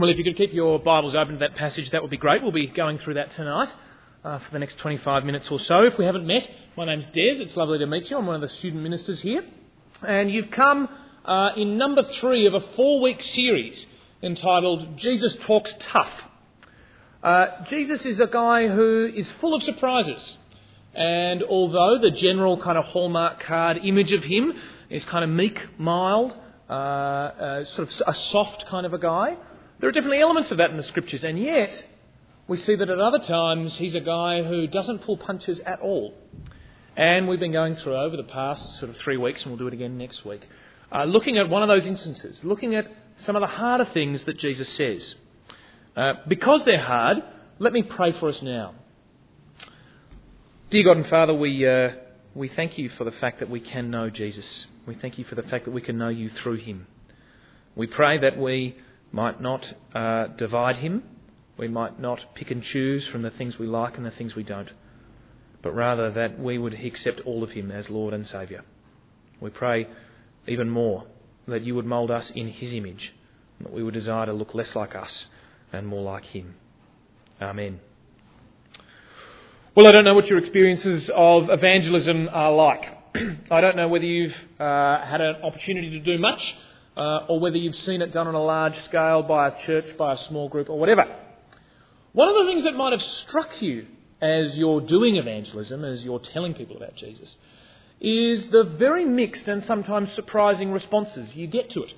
Well, if you could keep your Bibles open to that passage, that would be great. We'll be going through that tonight uh, for the next 25 minutes or so. If we haven't met, my name's Des. It's lovely to meet you. I'm one of the student ministers here. And you've come uh, in number three of a four week series entitled Jesus Talks Tough. Uh, Jesus is a guy who is full of surprises. And although the general kind of hallmark card image of him is kind of meek, mild, uh, uh, sort of a soft kind of a guy, there are definitely elements of that in the scriptures, and yet we see that at other times he's a guy who doesn't pull punches at all. And we've been going through over the past sort of three weeks, and we'll do it again next week, uh, looking at one of those instances, looking at some of the harder things that Jesus says. Uh, because they're hard, let me pray for us now. Dear God and Father, we, uh, we thank you for the fact that we can know Jesus. We thank you for the fact that we can know you through him. We pray that we might not uh, divide him. We might not pick and choose from the things we like and the things we don't, but rather that we would accept all of him as Lord and Saviour. We pray even more that you would mould us in his image, that we would desire to look less like us and more like him. Amen. Well, I don't know what your experiences of evangelism are like. I don't know whether you've uh, had an opportunity to do much uh, or whether you've seen it done on a large scale by a church, by a small group, or whatever. One of the things that might have struck you as you're doing evangelism, as you're telling people about Jesus, is the very mixed and sometimes surprising responses you get to it.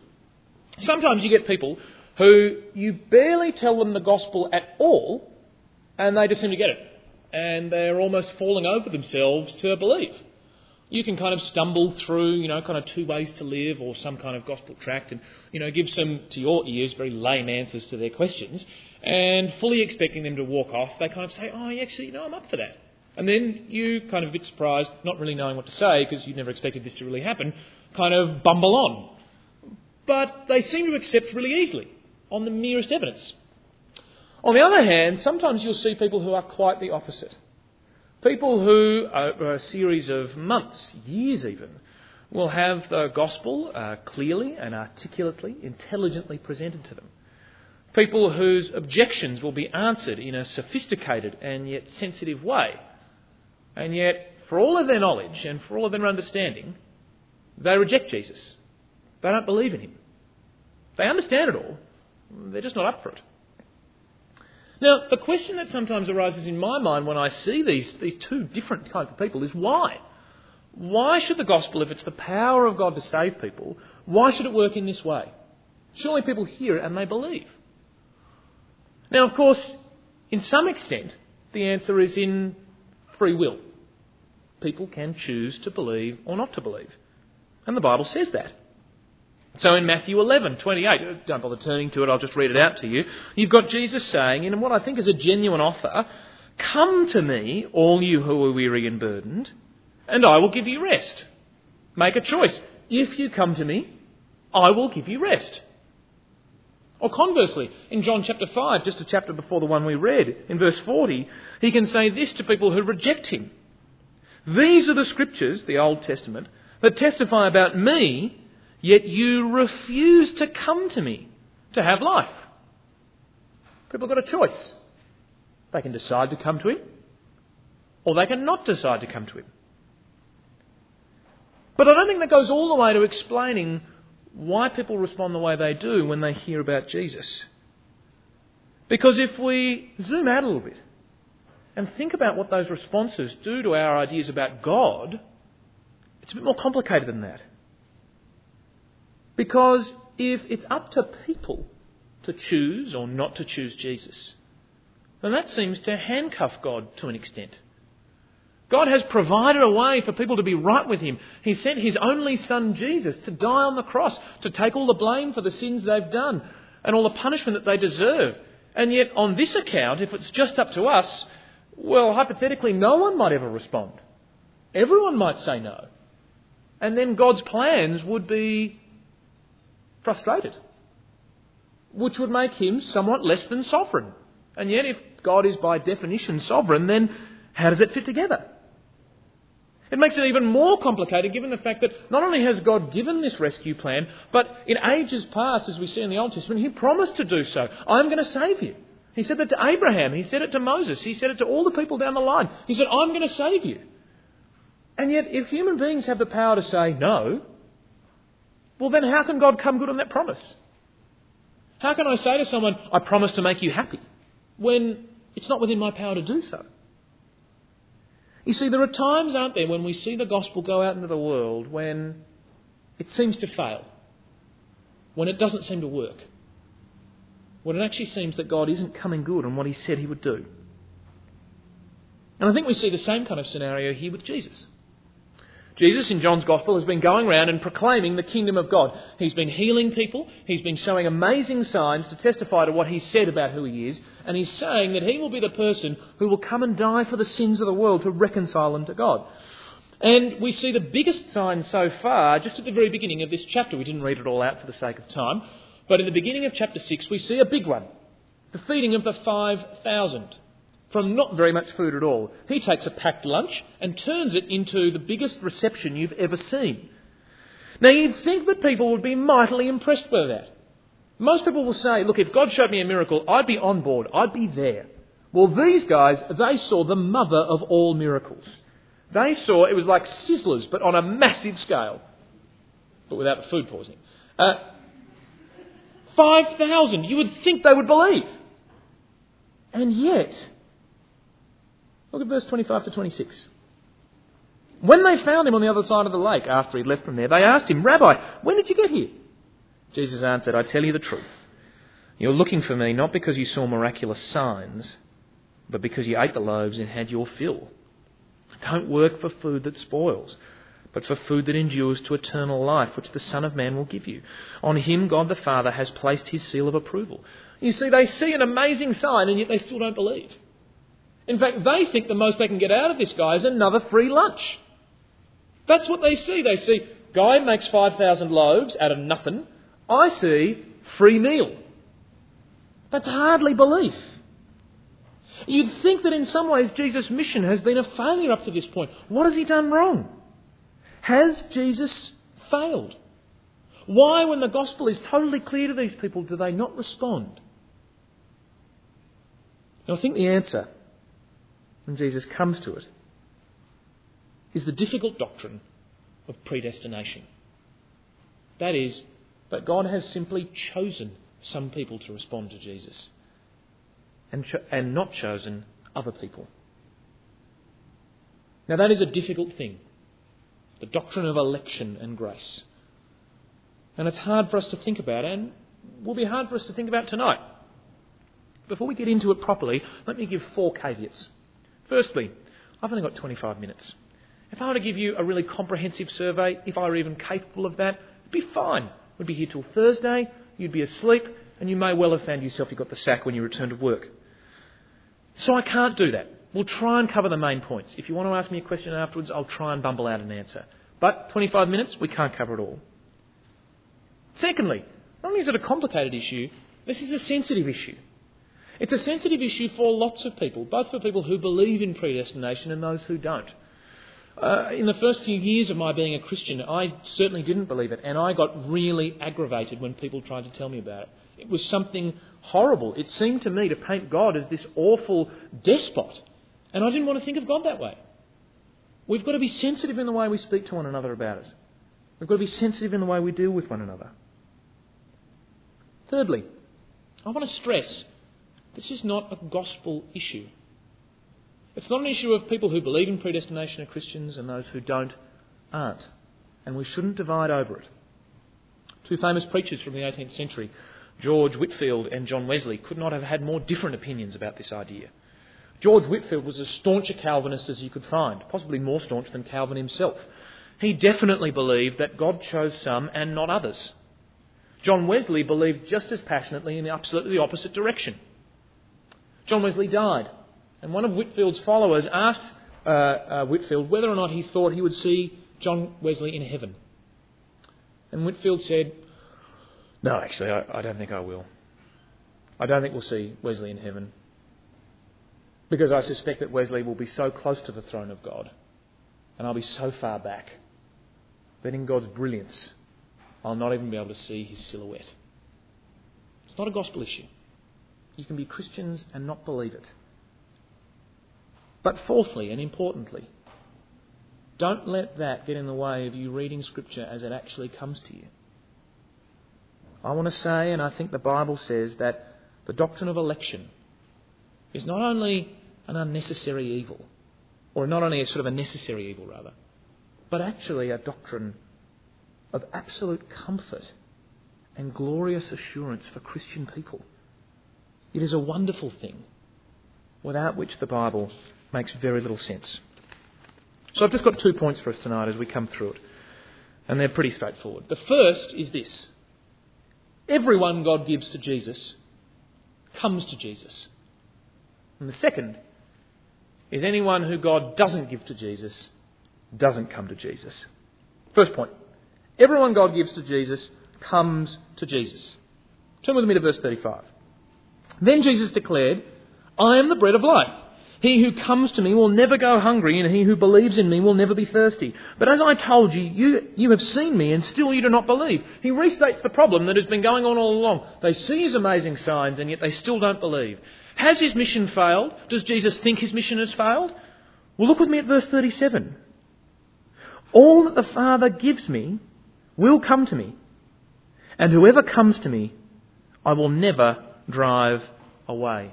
Sometimes you get people who you barely tell them the gospel at all, and they just seem to get it. And they're almost falling over themselves to believe you can kind of stumble through, you know, kind of two ways to live or some kind of gospel tract and, you know, give some, to your ears, very lame answers to their questions and fully expecting them to walk off, they kind of say, oh, actually, no, I'm up for that. And then you, kind of a bit surprised, not really knowing what to say because you never expected this to really happen, kind of bumble on. But they seem to accept really easily on the merest evidence. On the other hand, sometimes you'll see people who are quite the opposite. People who, over a series of months, years even, will have the gospel uh, clearly and articulately, intelligently presented to them. People whose objections will be answered in a sophisticated and yet sensitive way. And yet, for all of their knowledge and for all of their understanding, they reject Jesus. They don't believe in him. They understand it all, they're just not up for it. Now, the question that sometimes arises in my mind when I see these, these two different kinds of people is why? Why should the gospel, if it's the power of God to save people, why should it work in this way? Surely people hear it and they believe. Now, of course, in some extent, the answer is in free will. People can choose to believe or not to believe. And the Bible says that. So in Matthew 11, 28, don't bother turning to it, I'll just read it out to you. You've got Jesus saying, in what I think is a genuine offer, Come to me, all you who are weary and burdened, and I will give you rest. Make a choice. If you come to me, I will give you rest. Or conversely, in John chapter 5, just a chapter before the one we read, in verse 40, he can say this to people who reject him These are the scriptures, the Old Testament, that testify about me Yet you refuse to come to me to have life. People have got a choice. They can decide to come to Him, or they can not decide to come to Him. But I don't think that goes all the way to explaining why people respond the way they do when they hear about Jesus. Because if we zoom out a little bit and think about what those responses do to our ideas about God, it's a bit more complicated than that. Because if it's up to people to choose or not to choose Jesus, then that seems to handcuff God to an extent. God has provided a way for people to be right with Him. He sent His only Son, Jesus, to die on the cross, to take all the blame for the sins they've done and all the punishment that they deserve. And yet, on this account, if it's just up to us, well, hypothetically, no one might ever respond. Everyone might say no. And then God's plans would be frustrated, which would make him somewhat less than sovereign. And yet, if God is by definition sovereign, then how does it fit together? It makes it even more complicated given the fact that not only has God given this rescue plan, but in ages past, as we see in the Old Testament, He promised to do so. I'm going to save you. He said that to Abraham. He said it to Moses. He said it to all the people down the line. He said, I'm going to save you. And yet, if human beings have the power to say no, well, then how can God come good on that promise? How can I say to someone, I promise to make you happy, when it's not within my power to do so? You see, there are times, aren't there, when we see the gospel go out into the world when it seems to fail, when it doesn't seem to work, when it actually seems that God isn't coming good on what He said He would do. And I think we see the same kind of scenario here with Jesus. Jesus in John's Gospel has been going around and proclaiming the kingdom of God. He's been healing people, he's been showing amazing signs to testify to what he said about who he is, and he's saying that he will be the person who will come and die for the sins of the world to reconcile them to God. And we see the biggest sign so far just at the very beginning of this chapter. We didn't read it all out for the sake of time, but in the beginning of chapter 6, we see a big one the feeding of the 5,000 from not very much food at all. He takes a packed lunch and turns it into the biggest reception you've ever seen. Now, you'd think that people would be mightily impressed by that. Most people will say, look, if God showed me a miracle, I'd be on board, I'd be there. Well, these guys, they saw the mother of all miracles. They saw it was like sizzlers, but on a massive scale, but without the food poisoning. Uh, 5,000, you would think they would believe. And yet, Look at verse 25 to 26. When they found him on the other side of the lake after he'd left from there, they asked him, Rabbi, when did you get here? Jesus answered, I tell you the truth. You're looking for me not because you saw miraculous signs, but because you ate the loaves and had your fill. Don't work for food that spoils, but for food that endures to eternal life, which the Son of Man will give you. On him, God the Father has placed his seal of approval. You see, they see an amazing sign, and yet they still don't believe. In fact, they think the most they can get out of this guy is another free lunch. That's what they see. They see, guy makes 5,000 loaves out of nothing. I see free meal. That's hardly belief. You'd think that in some ways Jesus' mission has been a failure up to this point. What has he done wrong? Has Jesus failed? Why, when the gospel is totally clear to these people, do they not respond? Now, I think the answer when Jesus comes to it, is the difficult doctrine of predestination. That is, that God has simply chosen some people to respond to Jesus and, cho- and not chosen other people. Now, that is a difficult thing the doctrine of election and grace. And it's hard for us to think about, and will be hard for us to think about tonight. Before we get into it properly, let me give four caveats. Firstly, I've only got 25 minutes. If I were to give you a really comprehensive survey, if I were even capable of that, it'd be fine. We'd be here till Thursday, you'd be asleep, and you may well have found yourself you got the sack when you return to work. So I can't do that. We'll try and cover the main points. If you want to ask me a question afterwards, I'll try and bumble out an answer. But 25 minutes, we can't cover it all. Secondly, not only is it a complicated issue, this is a sensitive issue. It's a sensitive issue for lots of people, both for people who believe in predestination and those who don't. Uh, in the first few years of my being a Christian, I certainly didn't believe it, and I got really aggravated when people tried to tell me about it. It was something horrible. It seemed to me to paint God as this awful despot, and I didn't want to think of God that way. We've got to be sensitive in the way we speak to one another about it. We've got to be sensitive in the way we deal with one another. Thirdly, I want to stress this is not a gospel issue. It's not an issue of people who believe in predestination are Christians and those who don't aren't. And we shouldn't divide over it. Two famous preachers from the 18th century, George Whitefield and John Wesley, could not have had more different opinions about this idea. George Whitefield was as staunch a Calvinist as you could find, possibly more staunch than Calvin himself. He definitely believed that God chose some and not others. John Wesley believed just as passionately in the absolutely opposite direction. John Wesley died, and one of Whitefield's followers asked uh, uh, Whitefield whether or not he thought he would see John Wesley in heaven. And Whitefield said, No, actually, I, I don't think I will. I don't think we'll see Wesley in heaven. Because I suspect that Wesley will be so close to the throne of God and I'll be so far back that in God's brilliance, I'll not even be able to see his silhouette. It's not a gospel issue. You can be Christians and not believe it. But fourthly and importantly, don't let that get in the way of you reading Scripture as it actually comes to you. I want to say, and I think the Bible says, that the doctrine of election is not only an unnecessary evil, or not only a sort of a necessary evil, rather, but actually a doctrine of absolute comfort and glorious assurance for Christian people. It is a wonderful thing without which the Bible makes very little sense. So I've just got two points for us tonight as we come through it, and they're pretty straightforward. The first is this everyone God gives to Jesus comes to Jesus. And the second is anyone who God doesn't give to Jesus doesn't come to Jesus. First point everyone God gives to Jesus comes to Jesus. Turn with me to verse 35. Then Jesus declared, I am the bread of life. He who comes to me will never go hungry, and he who believes in me will never be thirsty. But as I told you, you, you have seen me, and still you do not believe. He restates the problem that has been going on all along. They see his amazing signs, and yet they still don't believe. Has his mission failed? Does Jesus think his mission has failed? Well, look with me at verse 37. All that the Father gives me will come to me, and whoever comes to me, I will never drive away.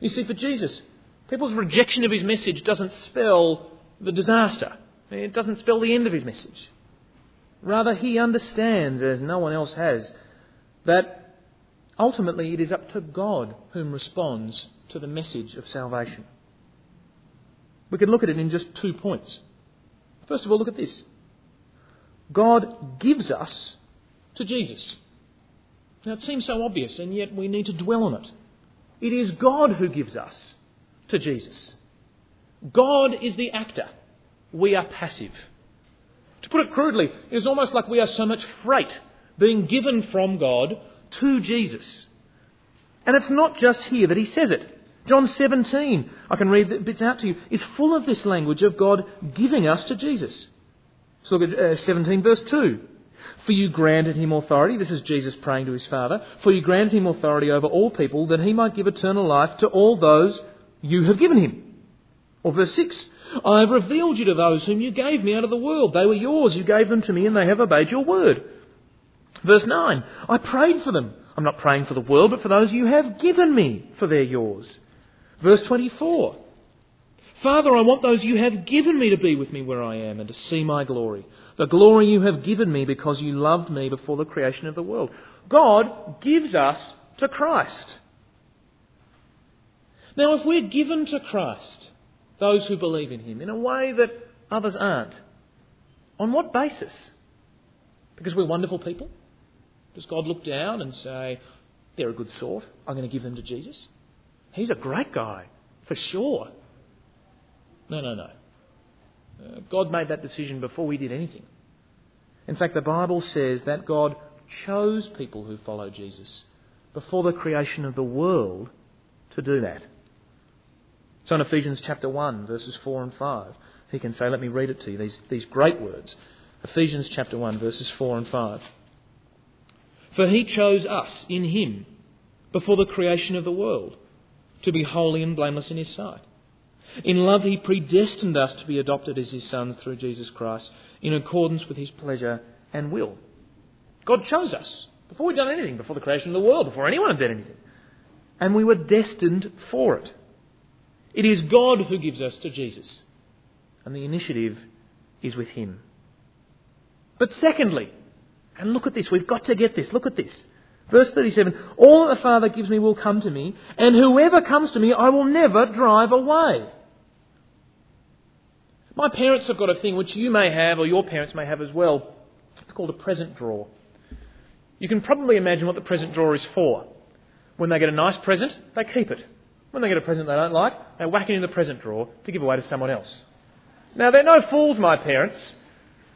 You see, for Jesus, people's rejection of his message doesn't spell the disaster. It doesn't spell the end of his message. Rather, he understands, as no one else has, that ultimately it is up to God whom responds to the message of salvation. We can look at it in just two points. First of all, look at this God gives us to Jesus. Now, it seems so obvious, and yet we need to dwell on it. It is God who gives us to Jesus. God is the actor. We are passive. To put it crudely, it is almost like we are so much freight being given from God to Jesus. And it's not just here that he says it. John 17, I can read the bits out to you, is full of this language of God giving us to Jesus. So look at uh, 17 verse 2. For you granted him authority, this is Jesus praying to his Father, for you granted him authority over all people that he might give eternal life to all those you have given him. Or verse 6, I have revealed you to those whom you gave me out of the world. They were yours, you gave them to me, and they have obeyed your word. Verse 9, I prayed for them. I'm not praying for the world, but for those you have given me, for they're yours. Verse 24, Father, I want those you have given me to be with me where I am and to see my glory. The glory you have given me because you loved me before the creation of the world. God gives us to Christ. Now, if we're given to Christ, those who believe in Him, in a way that others aren't, on what basis? Because we're wonderful people? Does God look down and say, they're a good sort, I'm going to give them to Jesus? He's a great guy, for sure. No, no, no. Uh, God made that decision before we did anything. In fact, the Bible says that God chose people who follow Jesus before the creation of the world to do that. So in Ephesians chapter 1, verses 4 and 5, he can say, let me read it to you, these, these great words. Ephesians chapter 1, verses 4 and 5. For he chose us in him before the creation of the world to be holy and blameless in his sight. In love, he predestined us to be adopted as his sons through Jesus Christ in accordance with his pleasure and will. God chose us before we'd done anything, before the creation of the world, before anyone had done anything. And we were destined for it. It is God who gives us to Jesus, and the initiative is with him. But secondly, and look at this, we've got to get this, look at this. Verse 37 All that the Father gives me will come to me, and whoever comes to me I will never drive away. My parents have got a thing which you may have, or your parents may have as well. It's called a present drawer. You can probably imagine what the present drawer is for. When they get a nice present, they keep it. When they get a present they don't like, they whack it in the present drawer to give away to someone else. Now, they're no fools, my parents.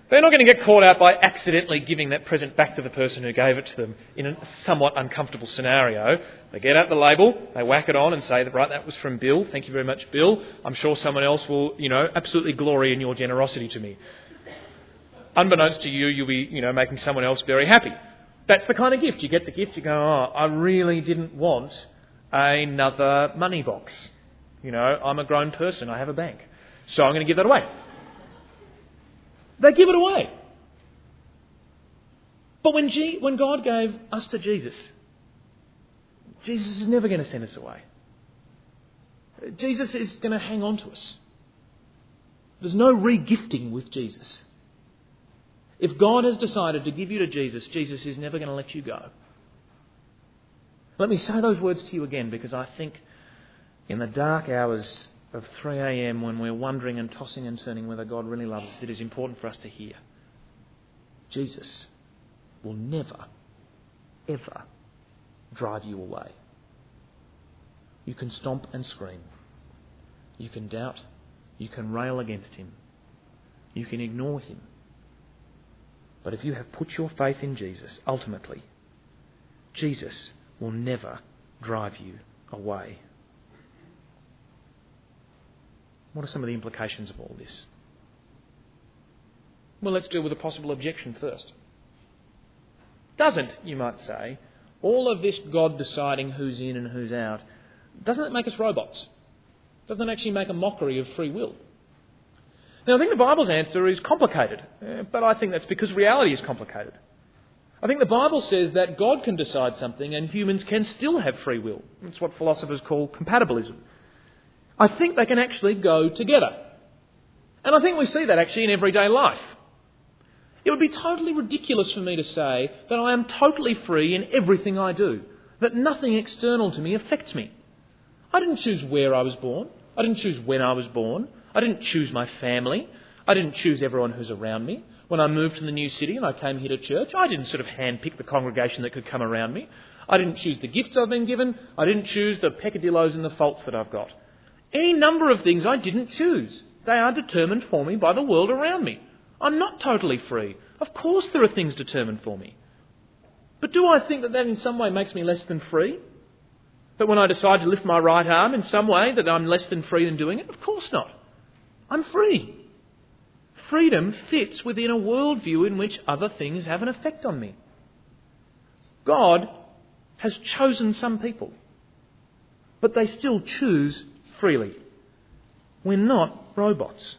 They're not going to get caught out by accidentally giving that present back to the person who gave it to them in a somewhat uncomfortable scenario. They get out the label, they whack it on and say, right, that was from Bill. Thank you very much, Bill. I'm sure someone else will, you know, absolutely glory in your generosity to me. Unbeknownst to you, you'll be, you know, making someone else very happy. That's the kind of gift. You get the gift, you go, oh, I really didn't want another money box. You know, I'm a grown person, I have a bank. So I'm going to give that away. They give it away. But when, G- when God gave us to Jesus, Jesus is never going to send us away. Jesus is going to hang on to us. There's no re-gifting with Jesus. If God has decided to give you to Jesus, Jesus is never going to let you go. Let me say those words to you again because I think in the dark hours of 3 a.m. when we're wondering and tossing and turning whether God really loves us, it is important for us to hear Jesus will never, ever drive you away. You can stomp and scream. You can doubt. You can rail against him. You can ignore him. But if you have put your faith in Jesus, ultimately, Jesus will never drive you away. What are some of the implications of all this? Well, let's deal with a possible objection first. Doesn't, you might say, all of this God deciding who's in and who's out, doesn't it make us robots? Doesn't it actually make a mockery of free will? Now, I think the Bible's answer is complicated, eh, but I think that's because reality is complicated. I think the Bible says that God can decide something and humans can still have free will. That's what philosophers call compatibilism. I think they can actually go together. And I think we see that actually in everyday life. It would be totally ridiculous for me to say that I am totally free in everything I do, that nothing external to me affects me. I didn't choose where I was born. I didn't choose when I was born. I didn't choose my family. I didn't choose everyone who's around me. When I moved to the new city and I came here to church, I didn't sort of handpick the congregation that could come around me. I didn't choose the gifts I've been given. I didn't choose the peccadilloes and the faults that I've got. Any number of things I didn't choose. They are determined for me by the world around me. I'm not totally free. Of course, there are things determined for me. But do I think that that in some way makes me less than free? That when I decide to lift my right arm in some way that I'm less than free in doing it? Of course not. I'm free. Freedom fits within a worldview in which other things have an effect on me. God has chosen some people, but they still choose freely. We're not robots.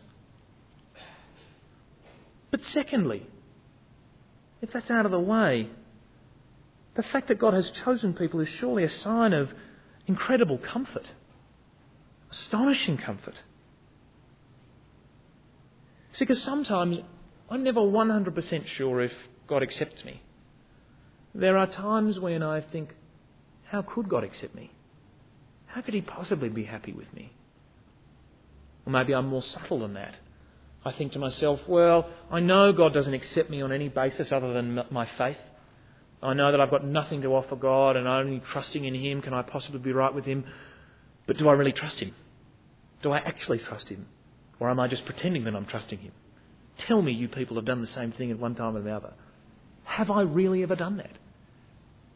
But secondly, if that's out of the way, the fact that God has chosen people is surely a sign of incredible comfort, astonishing comfort. See, because sometimes I'm never 100% sure if God accepts me. There are times when I think, how could God accept me? How could He possibly be happy with me? Or maybe I'm more subtle than that. I think to myself, well, I know God doesn't accept me on any basis other than my faith. I know that I've got nothing to offer God and only trusting in Him can I possibly be right with Him. But do I really trust Him? Do I actually trust Him? Or am I just pretending that I'm trusting Him? Tell me you people have done the same thing at one time or another. Have I really ever done that?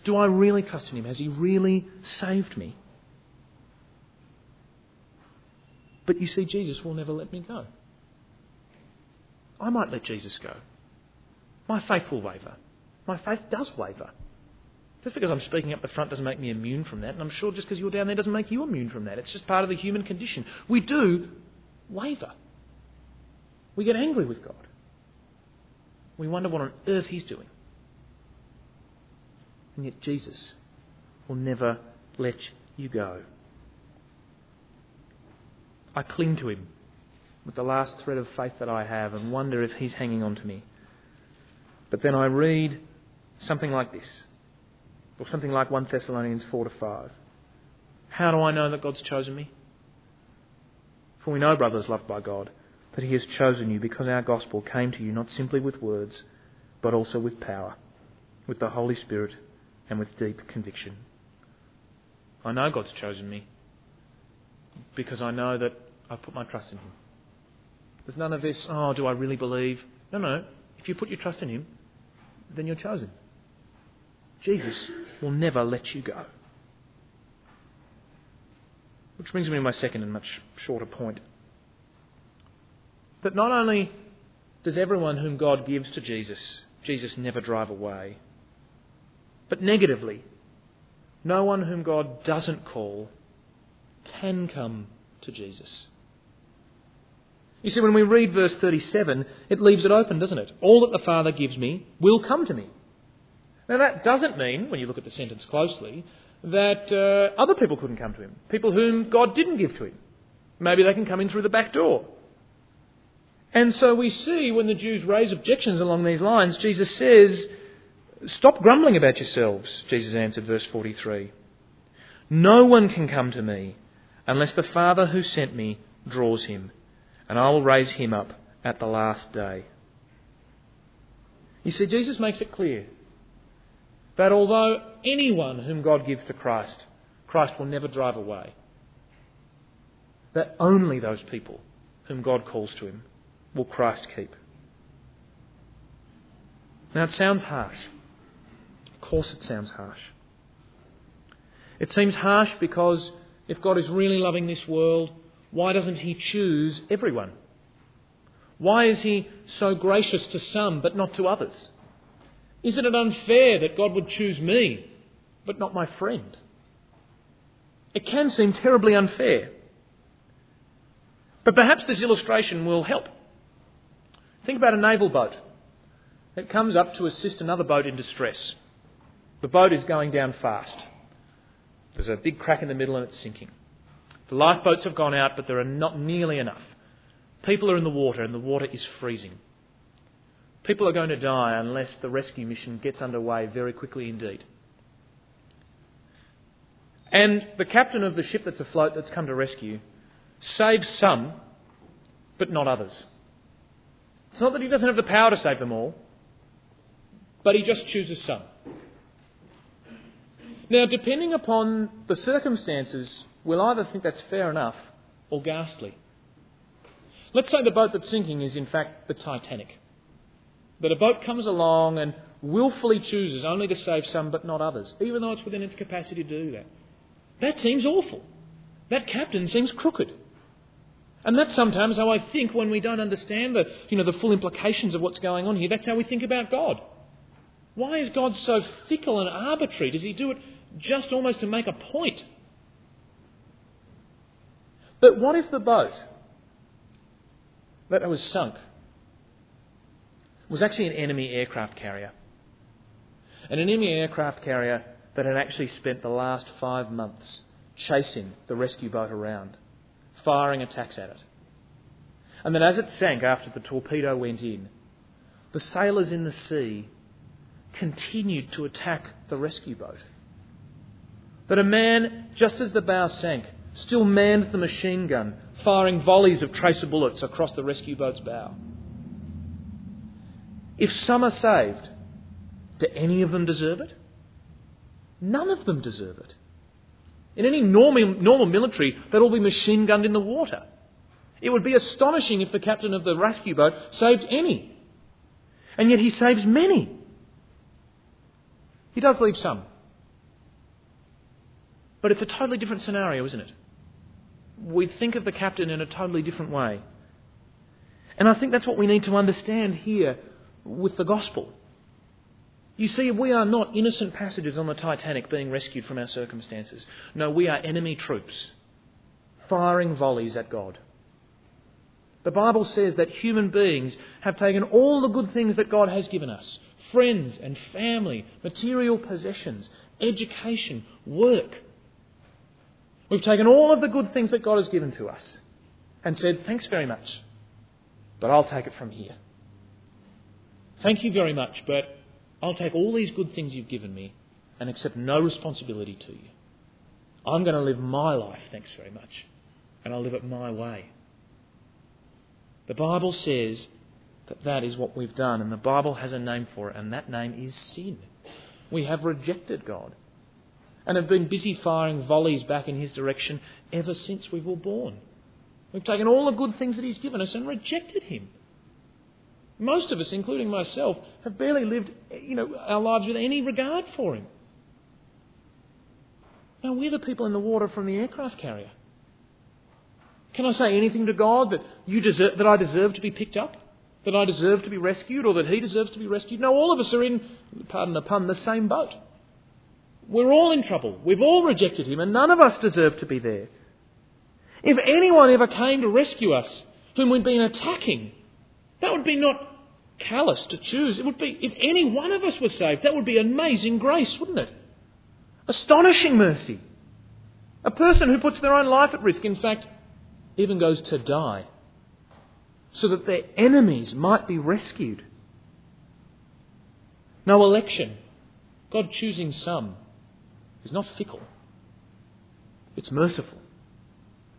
Do I really trust in Him? Has He really saved me? But you see, Jesus will never let me go. I might let Jesus go. My faith will waver. My faith does waver. Just because I'm speaking up the front doesn't make me immune from that, and I'm sure just because you're down there doesn't make you immune from that. It's just part of the human condition. We do waver. We get angry with God. We wonder what on earth He's doing. And yet Jesus will never let you go. I cling to Him with the last thread of faith that I have and wonder if He's hanging on to me. But then I read something like this, or something like 1 Thessalonians 4 to 5. How do I know that God's chosen me? For we know, brothers loved by God, that He has chosen you because our gospel came to you not simply with words, but also with power, with the Holy Spirit, and with deep conviction. I know God's chosen me because I know that I've put my trust in Him. There's none of this, oh, do I really believe? No, no. if you put your trust in Him, then you're chosen. Jesus will never let you go. Which brings me to my second and much shorter point. That not only does everyone whom God gives to Jesus, Jesus never drive away, but negatively, no one whom God doesn't call can come to Jesus. You see, when we read verse 37, it leaves it open, doesn't it? All that the Father gives me will come to me. Now, that doesn't mean, when you look at the sentence closely, that uh, other people couldn't come to him. People whom God didn't give to him. Maybe they can come in through the back door. And so we see when the Jews raise objections along these lines, Jesus says, Stop grumbling about yourselves, Jesus answered, verse 43. No one can come to me unless the Father who sent me draws him, and I will raise him up at the last day. You see, Jesus makes it clear that although anyone whom God gives to Christ, Christ will never drive away, that only those people whom God calls to him will Christ keep. Now, it sounds harsh. Of course, it sounds harsh. It seems harsh because if God is really loving this world, why doesn't He choose everyone? Why is He so gracious to some but not to others? Isn't it unfair that God would choose me but not my friend? It can seem terribly unfair. But perhaps this illustration will help. Think about a naval boat. It comes up to assist another boat in distress. The boat is going down fast. There's a big crack in the middle and it's sinking. The lifeboats have gone out, but there are not nearly enough. People are in the water and the water is freezing. People are going to die unless the rescue mission gets underway very quickly indeed. And the captain of the ship that's afloat that's come to rescue saves some, but not others. It's not that he doesn't have the power to save them all, but he just chooses some. Now, depending upon the circumstances, we'll either think that's fair enough or ghastly. Let's say the boat that's sinking is, in fact, the Titanic. That a boat comes along and willfully chooses only to save some but not others, even though it's within its capacity to do that. That seems awful. That captain seems crooked. And that's sometimes how I think when we don't understand the, you know, the full implications of what's going on here. That's how we think about God. Why is God so fickle and arbitrary? Does he do it just almost to make a point? But what if the boat that was sunk was actually an enemy aircraft carrier? An enemy aircraft carrier that had actually spent the last five months chasing the rescue boat around firing attacks at it. And then, as it sank after the torpedo went in, the sailors in the sea continued to attack the rescue boat. That a man, just as the bow sank, still manned the machine gun, firing volleys of tracer bullets across the rescue boat's bow. If some are saved, do any of them deserve it? None of them deserve it. In any normal, normal military, they'd all be machine gunned in the water. It would be astonishing if the captain of the rescue boat saved any. And yet he saves many. He does leave some. But it's a totally different scenario, isn't it? We think of the captain in a totally different way. And I think that's what we need to understand here with the gospel. You see, we are not innocent passengers on the Titanic being rescued from our circumstances. No, we are enemy troops firing volleys at God. The Bible says that human beings have taken all the good things that God has given us friends and family, material possessions, education, work. We've taken all of the good things that God has given to us and said, Thanks very much, but I'll take it from here. Thank you very much, but I'll take all these good things you've given me and accept no responsibility to you. I'm going to live my life, thanks very much, and I'll live it my way. The Bible says that that is what we've done, and the Bible has a name for it, and that name is sin. We have rejected God and have been busy firing volleys back in His direction ever since we were born. We've taken all the good things that He's given us and rejected Him. Most of us, including myself, have barely lived you know, our lives with any regard for Him. Now, we're the people in the water from the aircraft carrier. Can I say anything to God that, you deserve, that I deserve to be picked up? That I deserve to be rescued or that He deserves to be rescued? No, all of us are in, pardon the pun, the same boat. We're all in trouble. We've all rejected Him and none of us deserve to be there. If anyone ever came to rescue us, whom we'd been attacking, that would be not callous to choose. It would be, if any one of us was saved, that would be amazing grace, wouldn't it? Astonishing mercy. A person who puts their own life at risk, in fact, even goes to die, so that their enemies might be rescued. No election, God choosing some, is not fickle. It's merciful.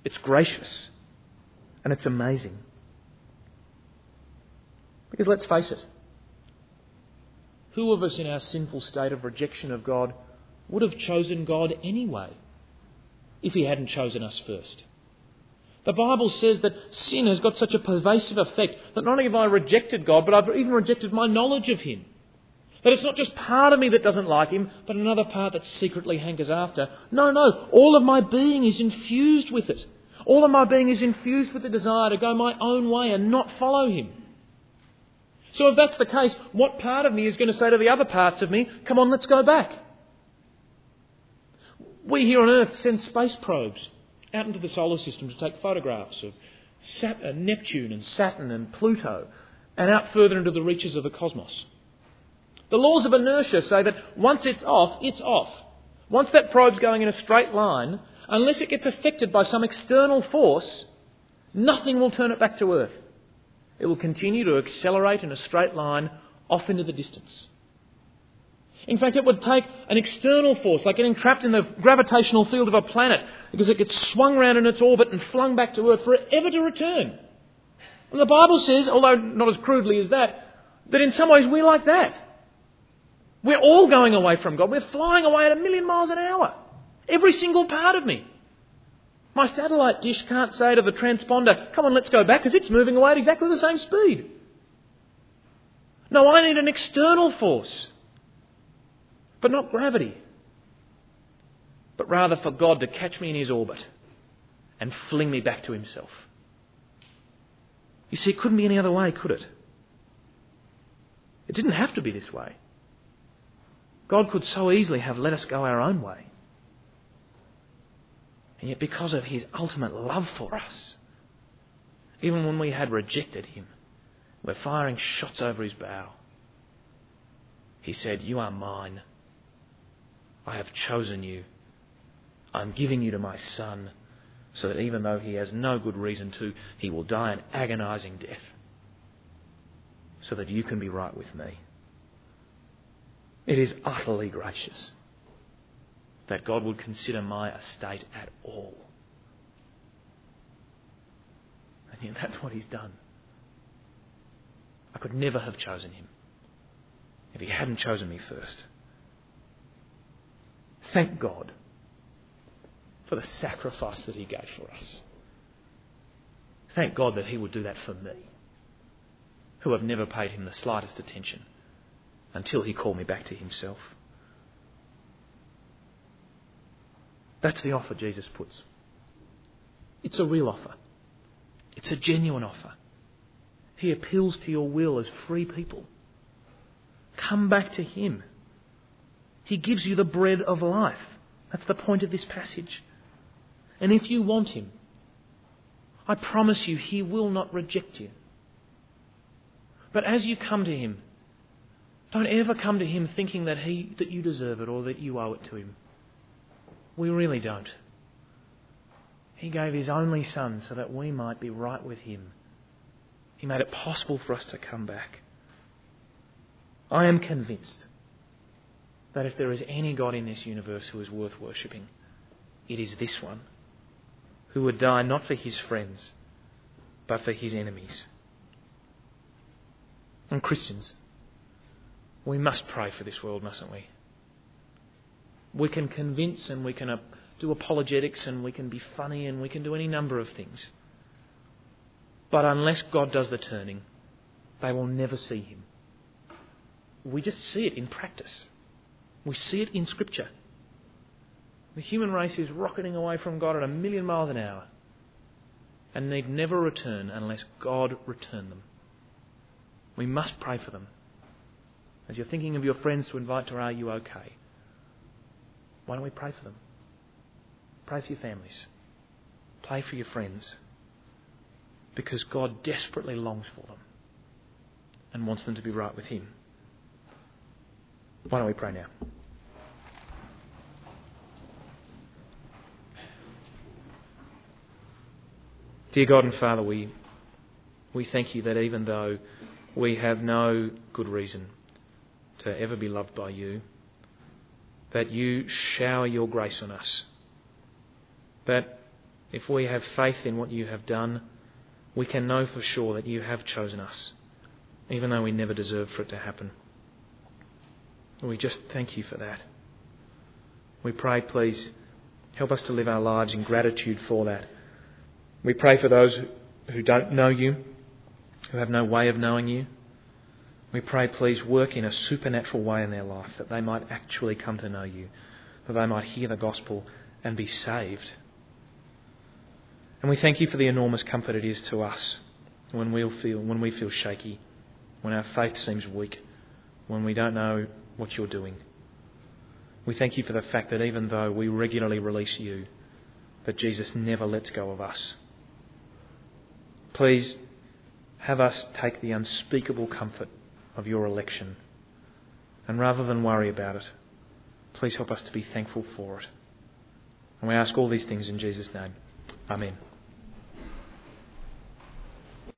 It's gracious. And it's amazing. Because let's face it, who of us in our sinful state of rejection of God would have chosen God anyway if He hadn't chosen us first? The Bible says that sin has got such a pervasive effect that not only have I rejected God, but I've even rejected my knowledge of Him. That it's not just part of me that doesn't like Him, but another part that secretly hankers after. No, no, all of my being is infused with it. All of my being is infused with the desire to go my own way and not follow Him. So if that's the case, what part of me is going to say to the other parts of me, come on, let's go back? We here on Earth send space probes out into the solar system to take photographs of uh, Neptune and Saturn and Pluto and out further into the reaches of the cosmos. The laws of inertia say that once it's off, it's off. Once that probe's going in a straight line, unless it gets affected by some external force, nothing will turn it back to Earth. It will continue to accelerate in a straight line off into the distance. In fact, it would take an external force, like getting trapped in the gravitational field of a planet, because it gets swung around in its orbit and flung back to Earth for ever to return. And the Bible says, although not as crudely as that, that in some ways we're like that. We're all going away from God. We're flying away at a million miles an hour. Every single part of me. My satellite dish can't say to the transponder, come on, let's go back, because it's moving away at exactly the same speed. No, I need an external force but not gravity, but rather for God to catch me in his orbit and fling me back to himself. You see, it couldn't be any other way, could it? It didn't have to be this way. God could so easily have let us go our own way. And yet, because of his ultimate love for us, even when we had rejected him, we're firing shots over his bow. He said, You are mine. I have chosen you. I'm giving you to my son, so that even though he has no good reason to, he will die an agonizing death, so that you can be right with me. It is utterly gracious that God would consider my estate at all. And yet that's what he's done. I could never have chosen him if he hadn't chosen me first. Thank God for the sacrifice that He gave for us. Thank God that He would do that for me, who have never paid Him the slightest attention until He called me back to Himself. That's the offer Jesus puts. It's a real offer. It's a genuine offer. He appeals to your will as free people. Come back to Him. He gives you the bread of life. That's the point of this passage. And if you want Him, I promise you, He will not reject you. But as you come to Him, don't ever come to Him thinking that, he, that you deserve it or that you owe it to Him. We really don't. He gave His only Son so that we might be right with Him. He made it possible for us to come back. I am convinced that if there is any God in this universe who is worth worshipping, it is this one, who would die not for his friends, but for his enemies. And Christians, we must pray for this world, mustn't we? We can convince and we can do apologetics and we can be funny and we can do any number of things. But unless God does the turning, they will never see him. We just see it in practice. We see it in Scripture. The human race is rocketing away from God at a million miles an hour and need never return unless God return them. We must pray for them. As you're thinking of your friends to invite to Are You OK? Why don't we pray for them? Pray for your families. Pray for your friends. Because God desperately longs for them and wants them to be right with Him. Why don't we pray now? Dear God and Father, we, we thank you that even though we have no good reason to ever be loved by you, that you shower your grace on us. That if we have faith in what you have done, we can know for sure that you have chosen us, even though we never deserved for it to happen. We just thank you for that. We pray, please, help us to live our lives in gratitude for that we pray for those who don't know you, who have no way of knowing you. We pray, please, work in a supernatural way in their life that they might actually come to know you, that they might hear the gospel and be saved. And we thank you for the enormous comfort it is to us when, we feel, when we feel shaky, when our faith seems weak, when we don't know what you're doing. We thank you for the fact that even though we regularly release you, that Jesus never lets go of us. Please have us take the unspeakable comfort of your election. And rather than worry about it, please help us to be thankful for it. And we ask all these things in Jesus' name. Amen.